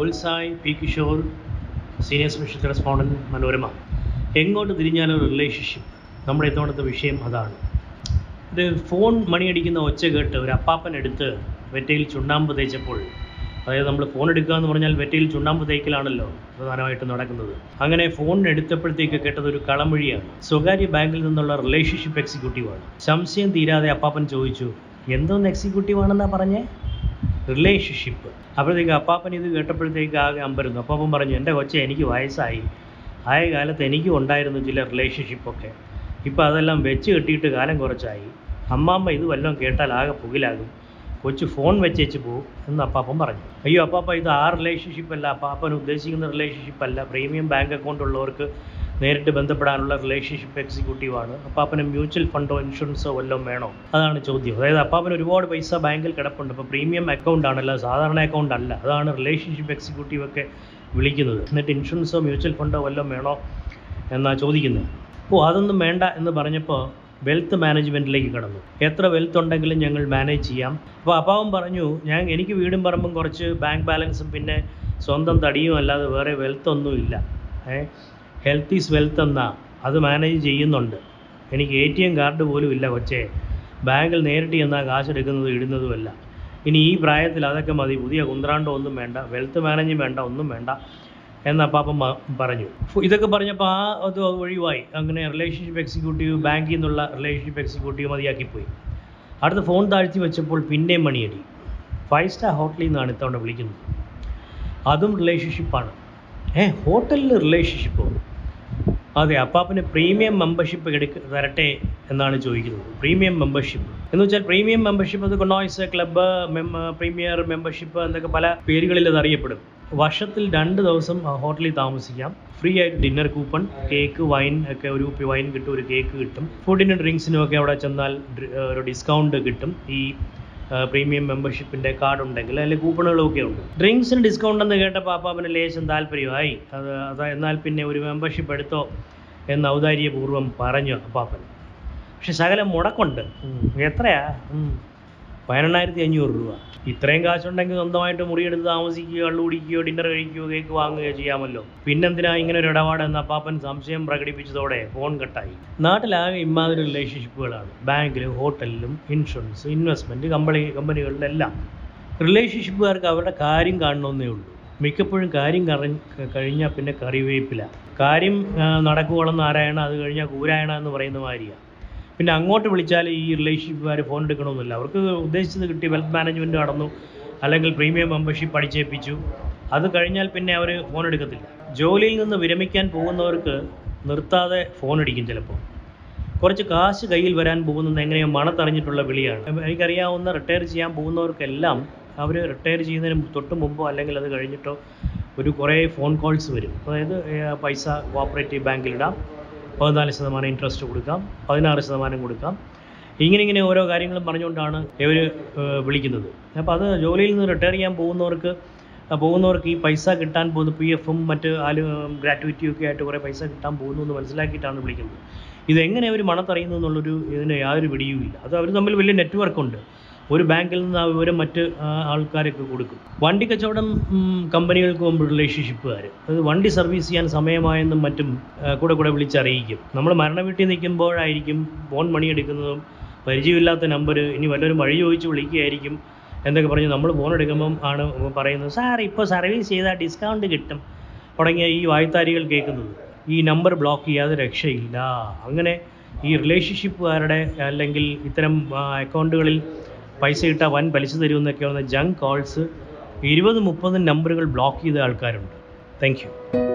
Bullseye P Kishore senior special respondent Manorama. എങ്ങോട്ട് തിരിഞ്ഞാലും relationship നമ്മുടെ ഇത്തവണത്തെ വിഷയം അതാണ്. ഒരു ഫോൺ മണിയടിക്കുന്ന ഒച്ച കേട്ട് ഒരു അപ്പാപ്പൻ എടുത്ത് വെറ്റയിൽ ചുണ്ണാമ്പ് തേച്ചപ്പോൾ അതായത് നമ്മൾ ഫോൺ എടുക്കുക എന്ന് പറഞ്ഞാൽ വെറ്റയിൽ ചുണ്ണാമ്പ് തേക്കലാണല്ലോ പ്രധാനമായിട്ട് നടക്കുന്നത്. അങ്ങനെ ഫോൺ എടുത്തപ്പോഴത്തേക്ക് കേട്ടത് ഒരു കളമൊഴിയാണ്. സ്വകാര്യ ബാങ്കിൽ നിന്നുള്ള റിലേഷൻഷിപ്പ് എക്സിക്യൂട്ടീവാണ് സംശയം തീരാതെ അപ്പാപ്പൻ ചോദിച്ചു എന്തോന്ന് എക്സിക്യൂട്ടീവ് ആണെന്നാ പറഞ്ഞേ? റിലേഷൻഷിപ്പ് അപ്പോഴത്തേക്ക് അപ്പാപ്പൻ ഇത് കേട്ടപ്പോഴത്തേക്ക് ആകെ അമ്പരുന്നു. അപ്പാപ്പൻ പറഞ്ഞു എന്റെ കൊച്ചെ എനിക്ക് വയസ്സായി. ആയ കാലത്ത് എനിക്കും ഉണ്ടായിരുന്നു ചില റിലേഷൻഷിപ്പൊക്കെ ഇപ്പോൾ അതെല്ലാം വെച്ച് കെട്ടിയിട്ട് കാലം കുറച്ചായി. അമ്മാമ്മ ഇത് വല്ലതും കേട്ടാൽ ആകെ പുകിലാകും. കൊച്ചു ഫോൺ വെച്ചേച്ച് പോകും എന്ന് അപ്പാപ്പൻ പറഞ്ഞു. അയ്യോ അപ്പാപ്പ ഇത് ആ റിലേഷൻഷിപ്പല്ല അപ്പാപ്പൻ ഉദ്ദേശിക്കുന്ന റിലേഷൻഷിപ്പല്ല പ്രീമിയം ബാങ്ക് അക്കൗണ്ട് ഉള്ളവർക്ക് നേരിട്ട് ബന്ധപ്പെടാനുള്ള റിലേഷൻഷിപ്പ് എക്സിക്യൂട്ടീവ് ആണ്. അപ്പാപ്പന് മ്യൂച്വൽ ഫണ്ടോ ഇൻഷുറൻസോ വല്ലതും വേണോ? അതാണ് ചോദ്യം. അതായത് അപ്പാപ്പന് ഒരുപാട് പൈസ ബാങ്കിൽ കിടപ്പുണ്ട്. അപ്പോൾ പ്രീമിയം അക്കൗണ്ട് ആണല്ലോ സാധാരണ അക്കൗണ്ട് അല്ല. അതാണ് റിലേഷൻഷിപ്പ് എക്സിക്യൂട്ടീവ് ഒക്കെ വിളിക്കുന്നത്. എന്നിട്ട് ഇൻഷുറൻസോ മ്യൂച്വൽ ഫണ്ടോ വല്ലതും വേണോ എന്നാ ചോദിക്കുന്നത്. ഓ അതൊന്നും വേണ്ട എന്ന് പറഞ്ഞപ്പോൾ വെൽത്ത് മാനേജ്മെന്റിലേക്ക് കടന്നു. എത്ര വെൽത്ത് ഉണ്ടെങ്കിലും ഞങ്ങൾ മാനേജ് ചെയ്യാം. അപ്പോൾ അപ്പാവൻ പറഞ്ഞു ഞാൻ എനിക്ക് വീടും പറമ്പും കുറച്ച് ബാങ്ക് ബാലൻസും പിന്നെ സ്വന്തം തടിയും അല്ലാതെ വേറെ വെൽത്തൊന്നും ഇല്ല ഏ? ഹെൽത്ത് ഈസ് വെൽത്ത് എന്ന അത് മാനേജ് ചെയ്യുന്നുണ്ട്. എനിക്ക് എ ടി എം കാർഡ് പോലും ഇല്ല കൊച്ചേ ബാങ്കിൽ നേരിട്ട് ചെന്നാൽ കാശ് എടുക്കുന്നതും ഇടുന്നതുമല്ല. ഇനി ഈ പ്രായത്തിൽ അതൊക്കെ മതി. പുതിയ കുന്ത്രാണ്ടോ ഒന്നും വേണ്ട. വെൽത്ത് മാനേജും വേണ്ട. ഒന്നും വേണ്ട. എന്ന് അപ്പാപ്പം പറഞ്ഞു. ഇതൊക്കെ പറഞ്ഞപ്പോൾ ആ അത് ഒഴിവായി. അങ്ങനെ റിലേഷൻഷിപ്പ് എക്സിക്യൂട്ടീവ് ബാങ്കിൽ നിന്നുള്ള റിലേഷൻഷിപ്പ് എക്സിക്യൂട്ടീവ് മതിയാക്കിപ്പോയി. അടുത്ത ഫോൺ താഴ്ത്തി വെച്ചപ്പോൾ പിന്നെയും മണിയടി. ഫൈവ് സ്റ്റാർ ഹോട്ടലിൽ നിന്നാണ് ഇത്തവണ വിളിക്കുന്നത്. അതും റിലേഷൻഷിപ്പാണ് ഏ ഹോട്ടലിൽ റിലേഷൻഷിപ്പോ അതെ അപ്പാപ്പന് പ്രീമിയം മെമ്പർഷിപ്പ് എടുക്ക തരട്ടെ എന്നാണ് ചോദിക്കുന്നത്. പ്രീമിയം മെമ്പർഷിപ്പ് എന്ന് വെച്ചാൽ പ്രീമിയം മെമ്പർഷിപ്പ് അത് കൊണോയ്സ് ക്ലബ്ബ് പ്രീമിയർ മെമ്പർഷിപ്പ് എന്നൊക്കെ പല പേരുകളിൽ അത് അറിയപ്പെടും. വർഷത്തിൽ രണ്ട് ദിവസം ഹോട്ടലിൽ താമസിക്കാം. ഫ്രീ ആയിട്ട് ഡിന്നർ കൂപ്പൺ കേക്ക് വൈൻ ഒക്കെ ഒരു വൈൻ കിട്ടും ഒരു കേക്ക് കിട്ടും. ഫുഡിനും ഡ്രിങ്ക്സിനും ഒക്കെ അവിടെ ചെന്നാൽ ഒരു ഡിസ്കൗണ്ട് കിട്ടും. ഈ പ്രീമിയം മെമ്പർഷിപ്പിന്റെ കാർഡ് ഉണ്ടെങ്കിൽ അതിൽ കൂപ്പണുകളൊക്കെ ഉണ്ട്. ഡ്രിങ്ക്സിന് ഡിസ്കൗണ്ട് എന്ന് കേട്ടപ്പോൾ പാപ്പാവിന് ലേശം താല്പര്യമായി. അത് അത് എന്നാൽ പിന്നെ ഒരു മെമ്പർഷിപ്പ് എടുത്തോ എന്ന് ഔദാര്യപൂർവം പറഞ്ഞു അപ്പാപ്പൻ പക്ഷെ ശകലം മുടക്കുണ്ട്. എത്രയാ. പതിനെണ്ണായിരത്തി അഞ്ഞൂറ് രൂപ. ഇത്രയും കാശുണ്ടെങ്കിൽ സ്വന്തമായിട്ട് മുറിയെടുത്ത് താമസിക്കുകയോ കള്ളു കുടിക്കുകയോ ഡിന്നർ കഴിക്കുകയോ കേക്ക് വാങ്ങുകയോ ചെയ്യാമല്ലോ. പിന്നെന്തിനാ ഇങ്ങനെ ഒരു ഇടപാട് എന്ന അപ്പാപ്പൻ സംശയം പ്രകടിപ്പിച്ചതോടെ ഫോൺ കട്ടായി നാട്ടിലാകെ ഇമാതിരി റിലേഷൻഷിപ്പുകളാണ് ബാങ്കിലും ഹോട്ടലിലും ഇൻഷുറൻസ് ഇൻവെസ്റ്റ്മെന്റ് കമ്പനി കമ്പനികളിലെല്ലാം റിലേഷൻഷിപ്പുകാർക്ക് അവരുടെ കാര്യം കാണണമെന്നേ ഉള്ളൂ. മിക്കപ്പോഴും കാര്യം കറ- കഴിഞ്ഞാൽ പിന്നെ കറിവേപ്പില. കാര്യം നടക്കുവോളം നാരായണ അത് കഴിഞ്ഞാൽ കൂരായണ എന്ന് പറയുന്ന മാതിരിയാണ് പിന്നെ അങ്ങോട്ട് വിളിച്ചാൽ ഈ റിലേഷൻഷിപ്പുകാർ ഫോൺ എടുക്കണമെന്നില്ല. അവർക്ക് ഉദ്ദേശിച്ചത് കിട്ടി വെൽത്ത് മാനേജ്മെന്റ് നടന്നു അല്ലെങ്കിൽ പ്രീമിയം മെമ്പർഷിപ്പ് അടിച്ചേൽപ്പിച്ചു. അത് കഴിഞ്ഞാൽ പിന്നെ അവർ ഫോൺ എടുക്കത്തില്ല. ജോലിയിൽ നിന്ന് വിരമിക്കാൻ പോകുന്നവർക്ക് നിർത്താതെ ഫോൺ അടിക്കും ചിലപ്പോൾ. കുറച്ച് കാശ് കയ്യിൽ വരാൻ പോകുന്നത് എങ്ങനെയോ മണത്തറിഞ്ഞിട്ടുള്ള വിളിയാണ്. എനിക്കറിയാവുന്ന റിട്ടയർ ചെയ്യാൻ പോകുന്നവർക്കെല്ലാം അവർ റിട്ടയർ ചെയ്യുന്നതിന് തൊട്ട് മുമ്പോ അല്ലെങ്കിൽ അത് കഴിഞ്ഞിട്ടോ ഒരു കുറേ ഫോൺ കോൾസ് വരും. അതായത് പൈസ കോപ്പറേറ്റീവ് ബാങ്കിലിടാം പതിനാല് ശതമാനം ഇൻട്രസ്റ്റ് കൊടുക്കാം പതിനാറ് ശതമാനം കൊടുക്കാം. ഇങ്ങനെ ഇങ്ങനെ ഓരോ കാര്യങ്ങളും പറഞ്ഞുകൊണ്ടാണ് ഇവർ വിളിക്കുന്നത്. അപ്പോൾ അത് ജോലിയിൽ നിന്ന് റിട്ടയർ ചെയ്യാൻ പോകുന്നവർക്ക് പോകുന്നവർക്ക് ഈ പൈസ കിട്ടാൻ പോകുന്ന പി എഫും മറ്റ് ആലു ഗ്രാറ്റുവിറ്റിയും ഒക്കെ ആയിട്ട് കുറേ പൈസ കിട്ടാൻ പോകുന്നു എന്ന് മനസ്സിലാക്കിയിട്ടാണ് വിളിക്കുന്നത്. ഇതെങ്ങനെ അവർ മണത്തറിയുന്നു എന്നുള്ളൊരു ഇതിന് യാതൊരു പിടിയുമില്ല. അത് അവർ തമ്മിൽ വലിയ നെറ്റ്വർക്ക് ഉണ്ട്. ഒരു ബാങ്കിൽ നിന്ന് ആ വിവരം മറ്റ് ആൾക്കാരൊക്കെ കൊടുക്കും. വണ്ടി കച്ചവടം കമ്പനികൾക്ക് മുമ്പ് റിലേഷൻഷിപ്പുകാർ അത് വണ്ടി സർവീസ് ചെയ്യാൻ സമയമായെന്നും മറ്റും കൂടെ കൂടെ വിളിച്ചറിയിക്കും. നമ്മൾ മരണ വീട്ടിൽ നിൽക്കുമ്പോഴായിരിക്കും ഫോൺ മണി എടുക്കുന്നതും പരിചയമില്ലാത്ത നമ്പർ ഇനി വല്ലവരും വഴി ചോദിച്ച് വിളിക്കുകയായിരിക്കും എന്നൊക്കെ പറഞ്ഞ് നമ്മൾ ഫോൺ എടുക്കുമ്പം ആണ് പറയുന്നത് സാർ ഇപ്പോൾ സർവീസ് ചെയ്താൽ ഡിസ്കൗണ്ട് കിട്ടും തുടങ്ങിയ ഈ വായ്ത്താരികൾ കേൾക്കുന്നത്. ഈ നമ്പർ ബ്ലോക്ക് ചെയ്യാതെ രക്ഷയില്ല. അങ്ങനെ ഈ റിലേഷൻഷിപ്പുകാരുടെ അല്ലെങ്കിൽ ഇത്തരം അക്കൗണ്ടുകളിൽ പൈസ ഇട്ടാൽ വൻ പലിശ തരുമെന്നൊക്കെ ജങ്ക് കോൾസ്. ഇരുപത് മുപ്പത് നമ്പറുകൾ ബ്ലോക്ക് ചെയ്ത ആൾക്കാരുണ്ട്. താങ്ക്